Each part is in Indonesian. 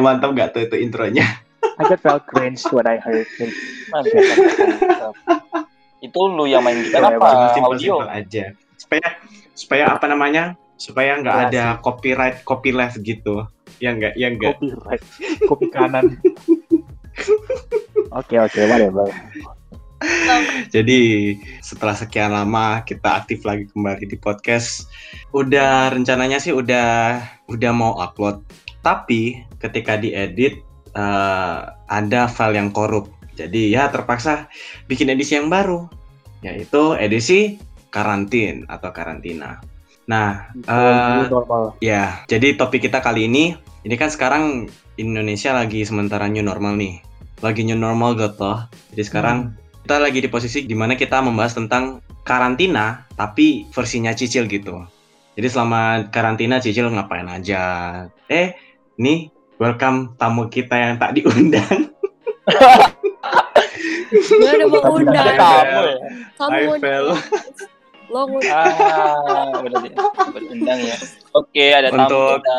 Iya, mantap gak tuh itu intronya? I got felt cringe when I heard it. itu lu yang main gitar apa? Simpel, Audio simpel aja. Supaya supaya apa namanya? Supaya nggak ada copyright copyleft gitu. Ya enggak, ya enggak. Copyright, kopi kanan. Oke oke, whatever. Jadi setelah sekian lama kita aktif lagi kembali di podcast. Udah rencananya sih udah udah mau upload. Tapi ketika diedit uh, ada file yang korup. Jadi ya terpaksa bikin edisi yang baru, yaitu edisi karantin atau karantina. Nah, uh, ya jadi topik kita kali ini, ini kan sekarang Indonesia lagi sementara new normal nih, lagi new normal gitu. Jadi sekarang hmm kita lagi di posisi di mana kita membahas tentang karantina tapi versinya Cicil gitu. Jadi selama karantina Cicil ngapain aja? Eh, nih welcome tamu kita yang tak diundang. Gak ada mau undang. Tamu ya. Undang. Lo ngundang. Ah, udah berundang ya. Oke, ada tamu. Untuk kita.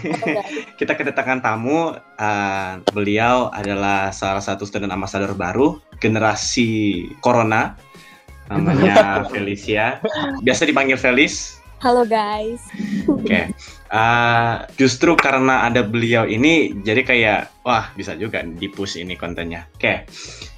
kita kedatangan tamu, uh, beliau adalah salah satu student ambassador baru generasi Corona, namanya Felicia. Biasa dipanggil Felis. Halo guys. Oke, okay. uh, justru karena ada beliau ini, jadi kayak wah bisa juga di push ini kontennya. Oke, okay.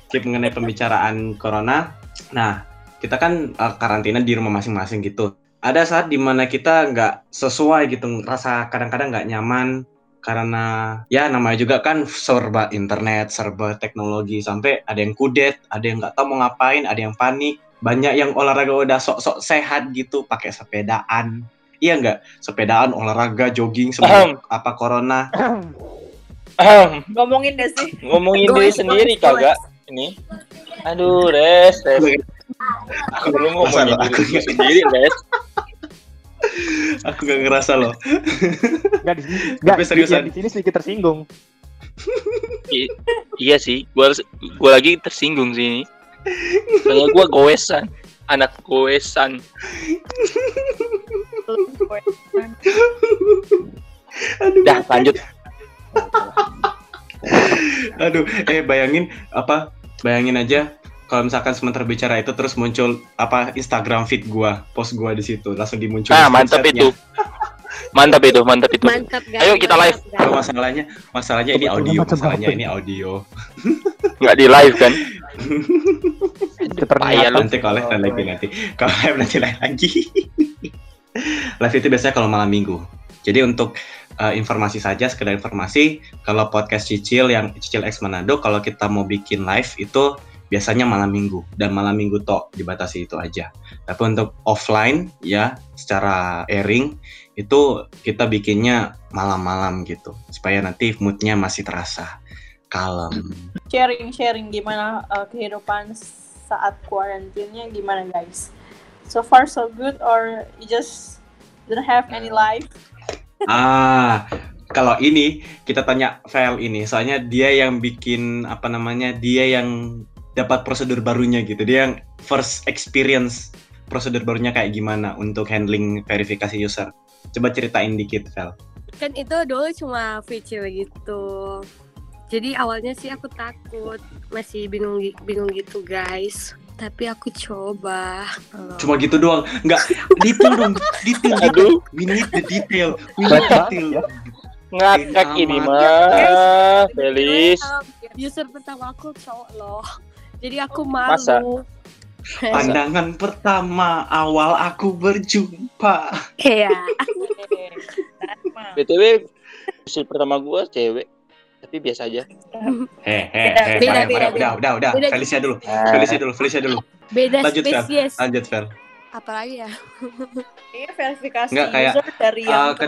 keep mengenai pembicaraan Corona. Nah, kita kan uh, karantina di rumah masing-masing gitu ada saat di mana kita nggak sesuai gitu rasa kadang-kadang nggak nyaman karena ya namanya juga kan serba internet serba teknologi sampai ada yang kudet ada yang nggak tahu mau ngapain ada yang panik banyak yang olahraga udah sok-sok sehat gitu pakai sepedaan. Iya nggak? Sepedaan olahraga jogging sebelum apa corona. Ngomongin deh sih. Ngomongin diri sendiri kagak? ini? Aduh res res aku belum ngomongin diri sendiri res aku gak ngerasa loh. Gak di sini. Gak, seriusan. Di sini sedikit tersinggung. I iya sih, gua gua lagi tersinggung sih ini. Soalnya gua goesan, anak goesan. Aduh. Dah lanjut. Aduh, eh bayangin apa? Bayangin aja kalau misalkan sementara bicara itu terus muncul apa Instagram feed gua, post gua di situ langsung dimuncul. Ah, mantap itu. mantap itu, mantap itu. Mantap guys. Ayo kita live. Kalau masalahnya, masalahnya ini audio, masalahnya ini audio. Enggak di live kan? Payah nanti kalau live lagi nanti. Kalau live nanti live lagi. live itu biasanya kalau malam minggu. Jadi untuk uh, informasi saja, sekedar informasi, kalau podcast Cicil yang Cicil X Manado, kalau kita mau bikin live itu biasanya malam minggu dan malam minggu tok dibatasi itu aja. Tapi untuk offline ya secara airing itu kita bikinnya malam-malam gitu supaya nanti moodnya masih terasa kalem. Sharing-sharing gimana uh, kehidupan saat kuarantinnya gimana guys? So far so good or you just don't have any life? ah, kalau ini kita tanya file ini, soalnya dia yang bikin apa namanya, dia yang dapat prosedur barunya gitu. Dia yang first experience prosedur barunya kayak gimana untuk handling verifikasi user. Coba ceritain dikit, Vel. Kan itu dulu cuma kecil gitu. Jadi awalnya sih aku takut, masih bingung bingung gitu guys. Tapi aku coba. Cuma gitu doang. Enggak, detail dong, detail. Aduh, we need the detail. We need detail. Ngakak ini mah, Felis. User pertama aku cowok loh. Jadi aku malu. Masa? Pandangan pertama awal aku berjumpa. Iya. BTW usil pertama gua cewek tapi biasa aja. Hehehe. Udah, udah, udah. Felicia dulu. Felicia dulu, Felicia dulu. Beda Lanjut, spesies. Fel. Lanjut, Fel. Apalagi ya? Iya verifikasi Nggak, kayak, user dari yang uh, ke...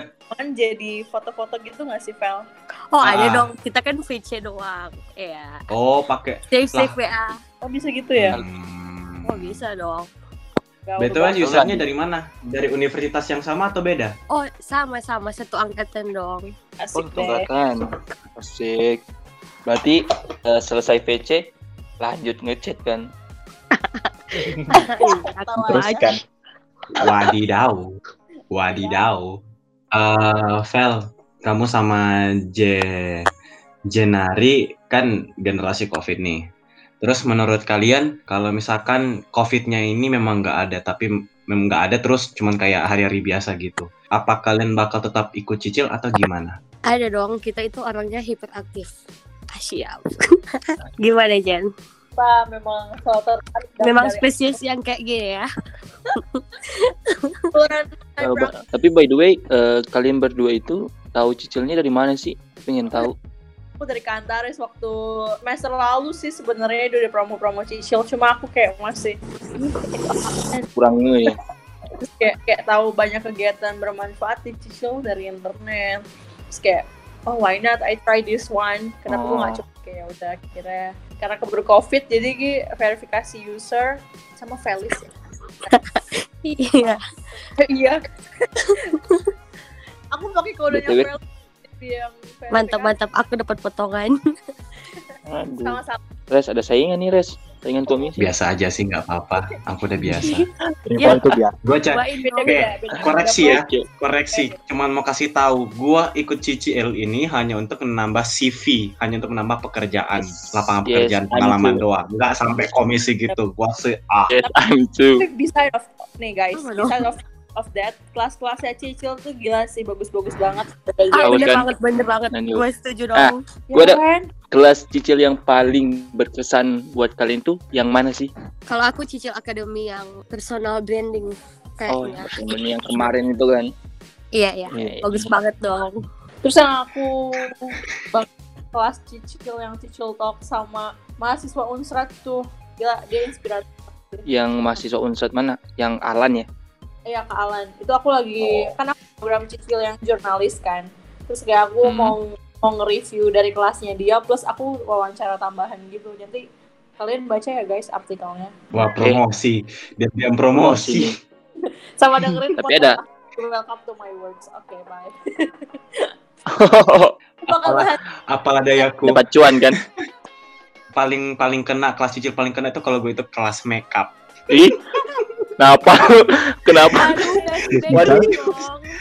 jadi foto-foto gitu nggak sih, Fel? Oh, ada Ah. dong. Kita kan VC doang. Iya. Oh, pakai. Save save. WA. Oh bisa gitu ya? Hmm. Oh, bisa dong. Banget. usernya dari mana? Dari universitas yang sama atau beda? Oh, sama-sama satu angkatan dong. Oh, Asik deh. tunggakan. Asik. Berarti eh, selesai VC lanjut ngechat kan? Teruskan. Wadidaw. Wadidaw. Eh, Vel, kamu sama J Jenari kan generasi COVID nih. Terus menurut kalian kalau misalkan COVID-nya ini memang nggak ada tapi memang nggak ada terus cuman kayak hari-hari biasa gitu. Apa kalian bakal tetap ikut cicil atau gimana? Ada dong, kita itu orangnya hiperaktif. Ah, siap. Gimana Jen? Pak memang Memang dari spesies yang kayak gini ya. ba- tapi by the way, eh, kalian berdua itu tahu cicilnya dari mana sih? Pengen tahu. Aku dari Kantaris waktu semester lalu sih sebenarnya udah promo-promo cicil. Cuma aku kayak masih Kurang nge ya. terus kayak kayak tahu banyak kegiatan bermanfaat di cicil dari internet. Terus kayak oh why not? I try this one. Kenapa gue nggak Oh. coba? Kayak udah kira karena keburu covid jadi Ki, verifikasi user sama Felis Iya. iya. Aku pakai kodenya. Felis yang Mantap mantap, aku dapat potongan. Aduh. sama-sama Res, ada saingan nih, Res. Saingan komisi. Biasa aja sih nggak apa-apa. Aku udah biasa. Info itu biasa. Gua beda-beda beda koreksi ya, Oke. koreksi. Cuman mau kasih tahu, gua ikut CCL ini hanya untuk menambah CV, hanya untuk menambah pekerjaan, Yes. lapangan Yes, pekerjaan, I'm pengalaman too. doang. Nggak sampai komisi gitu. Gua sih ah. Yes, I'm too. Beside of nih guys, beside of of that, kelas-kelasnya Cicil tuh gila sih, bagus-bagus banget. Ah, bener kan? banget, bener banget. Gue setuju Ah. dong. Gua ada- kan? Kelas cicil yang paling berkesan buat kalian tuh yang mana sih? Kalau aku cicil akademi yang personal branding Oh, kayaknya. yang yang kemarin itu kan. Iya, iya. Iya, iya. Bagus banget dong. Terus yang aku kelas Cicil yang Cicil Talk sama mahasiswa Unsrat tuh, gila dia inspiratif. Yang mahasiswa Unsur mana? Yang Alan ya? Iya Kak Alan, itu aku lagi Oh. kan aku program Cicil yang jurnalis kan. Terus kayak aku Hmm. mau mau nge-review dari kelasnya dia plus aku wawancara tambahan gitu. Nanti kalian baca ya guys artikelnya. Wah, promosi. Dia diam promosi. Sama dengerin Tapi ada. Welcome to my words. Oke, bye. Bakal Apalah. Apalah dayaku. Dapat cuan kan? Paling paling kena kelas cicil paling kena itu kalau gue itu kelas makeup. Ih. Kenapa? Kenapa? Waduh.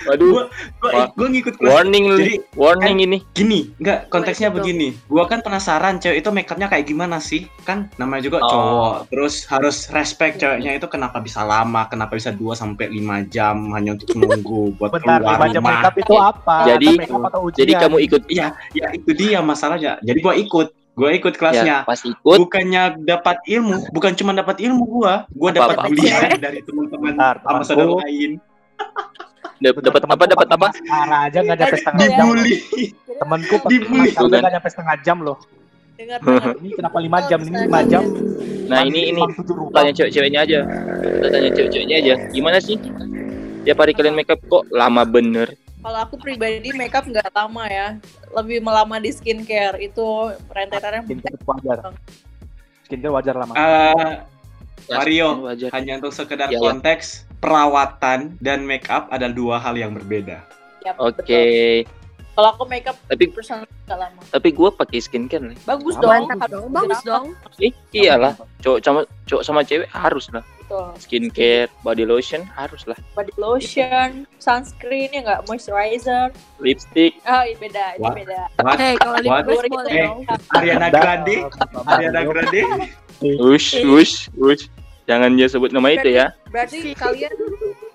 Waduh, Gue Wah. gue ngikut kelas warning Jadi, warning ini. gini nggak konteksnya begini gua kan penasaran cewek itu makeupnya kayak gimana sih kan namanya juga Oh. cowok terus harus respect ceweknya itu kenapa bisa lama kenapa bisa 2 sampai lima jam hanya untuk menunggu buat Bentar, keluar rumah makeup itu apa? Jadi- Makeup atau ujian? Jadi kamu ikut iya ya itu dia masalahnya jadi gua ikut gua ikut ya, kelasnya pas ikut bukannya dapat ilmu bukan cuma dapat ilmu gua gua Apa-apa. dapat bulian dari teman-teman sama saudara lain dapat dapat apa dapat apa? Sekarang aja nggak nyampe setengah jam. dibully Temanku pas Dibully. nggak nyampe setengah jam loh. Dengar, dengar. Ini kenapa lima jam? Ini lima jam. Nah ini ini tanya cewek-ceweknya aja. Kita tanya cewek-ceweknya aja. Gimana sih? Tiap hari kalian makeup kok lama bener? Kalau aku pribadi makeup nggak lama ya, lebih melama di skincare itu rentetannya Skincare wajar. Skincare wajar lama. Eh, Ya, Mario. wajar. hanya untuk sekedar Ya, ya. konteks perawatan dan make up adalah dua hal yang berbeda. Ya, Oke, betul. Kalau aku makeup tapi personal nggak lama. tapi gue pakai skincare nih. Bagus dong. Mantap harus dong, bagus dong. Eh, iyalah. Cowok sama cowok sama cewek harus lah. Betul. Skincare, body lotion harus lah. Body lotion, sunscreen ya nggak moisturizer. Lipstick. Oh, iya beda, itu What? beda. What? Hei, kalau boleh Eh. dong. Ariana Grande, Ariana. Grande. Wush, wush, wush. Jangan dia sebut nama itu ya. Berarti kalian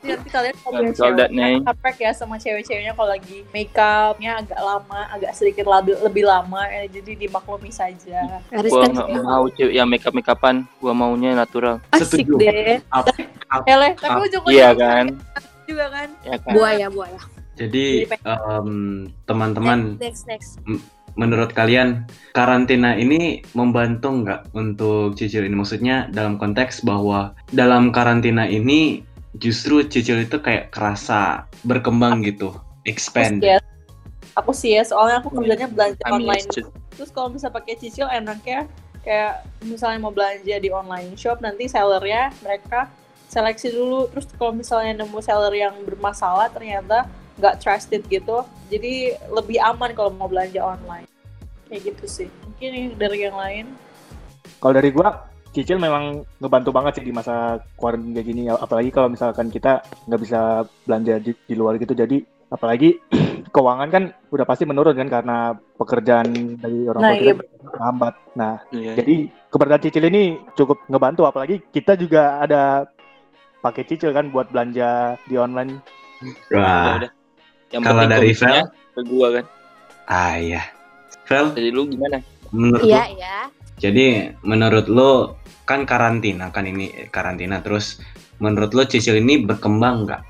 nanti kalian kalau cewek, name. apek ya sama cewek-ceweknya kalau lagi makeupnya agak lama, agak sedikit lebih, lebih lama, ya, jadi dimaklumi saja. Harus Gua kan nggak mau cewek yang makeup makeupan. Gua maunya natural. Asik Setuju. deh. Up, up. Hele, tapi Up. ujung-ujungnya Iya kan? juga kan. Ya kan. buaya buaya. Jadi em, teman-teman, Next next. menurut kalian karantina ini membantu nggak untuk cicil ini? Maksudnya dalam konteks bahwa dalam karantina ini justru cicil itu kayak kerasa berkembang gitu, expand. Aku sih ya. Aku sih ya, soalnya aku kerjanya belanja Amin. online. Terus kalau bisa pakai cicil enaknya kayak misalnya mau belanja di online shop nanti sellernya mereka seleksi dulu terus kalau misalnya nemu seller yang bermasalah ternyata nggak trusted gitu jadi lebih aman kalau mau belanja online kayak gitu sih mungkin nih dari yang lain Kalau dari gua, cicil memang ngebantu banget sih di masa quarantine kayak gini. Apalagi kalau misalkan kita nggak bisa belanja di, di luar gitu, jadi apalagi keuangan kan udah pasti menurun kan karena pekerjaan dari orang Nah, tua iya, kita lambat. Nah, Iya. jadi keberadaan cicil ini cukup ngebantu apalagi kita juga ada pakai cicil kan buat belanja di online. Ya Wah. Yang kalau dari Vel? ke gua kan. ah iya. Vel, Jadi lu gimana? menurut Iya, lu, ya. jadi menurut lo kan karantina kan ini eh, karantina terus menurut lo cicil ini berkembang nggak?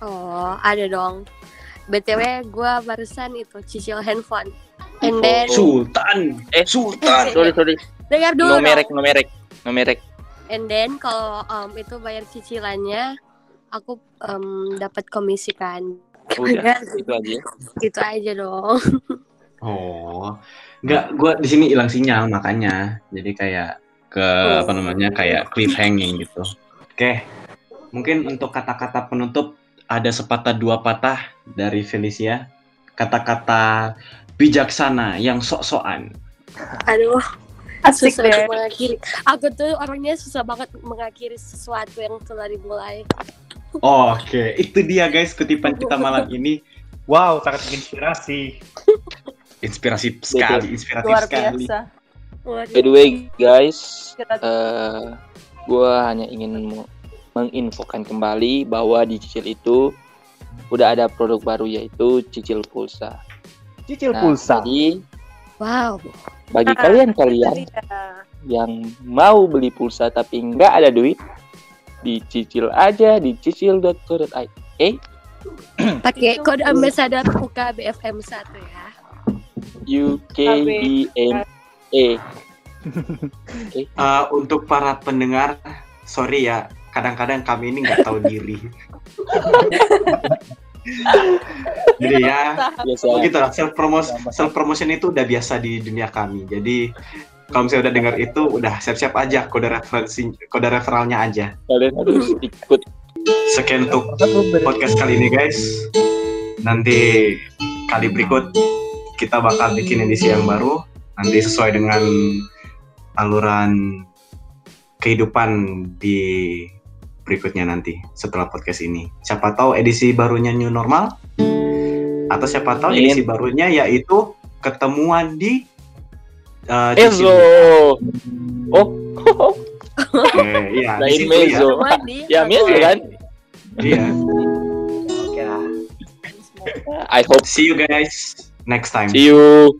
Oh, ada dong. BTW gue barusan itu cicil handphone. And then Sultan, Eh, Sultan. Sorry, sorry. dengar dulu. No merek, dong. no merek. No merek. And then kalau um, itu bayar cicilannya aku um, dapat komisi kan. Udah, Enggak, itu aja. gitu aja dong. Oh, nggak, gue di sini hilang sinyal makanya, jadi kayak ke Oh. apa namanya kayak cliffhanging gitu. Oke, mungkin untuk kata-kata penutup ada sepatah dua patah dari Felicia, kata-kata bijaksana yang sok-sokan. Aduh, Asik susah deh. mengakhiri. Aku tuh orangnya susah banget mengakhiri sesuatu yang telah dimulai. Oke, itu dia guys kutipan kita malam ini. Wow, sangat menginspirasi. Inspirasi sekali, inspiratif Luar sekali. By the way, guys, Kita eh gua hanya ingin menginfokan kembali bahwa di Cicil itu udah ada produk baru yaitu Cicil Pulsa. Cicil Nah, pulsa. Jadi Wow. bagi kalian-kalian Iya. yang mau beli pulsa tapi nggak ada duit, dicicil aja di cicil.co.id. Pakai kode ambassador UKBFM 1 ya. U E. Eh, untuk para pendengar, sorry ya, kadang-kadang kami ini nggak tahu diri. Jadi ya, Biasa. gitu lah self promotion self promotion itu udah biasa di dunia kami jadi kalau misalnya udah dengar itu udah siap-siap aja kode referensi kode referralnya aja Kalian harus ikut. sekian untuk podcast kali ini guys nanti kali berikut kita bakal bikin edisi yang baru nanti sesuai dengan aluran kehidupan di berikutnya nanti setelah podcast ini siapa tahu edisi barunya new normal atau siapa tahu Amin. edisi barunya yaitu ketemuan di uh, Enzo. Oh, Eh, iya, di lain situ ya. Mezo. Mandi. Ya, Mezo kan? Iya. Oke lah. I hope See you guys next time. see you.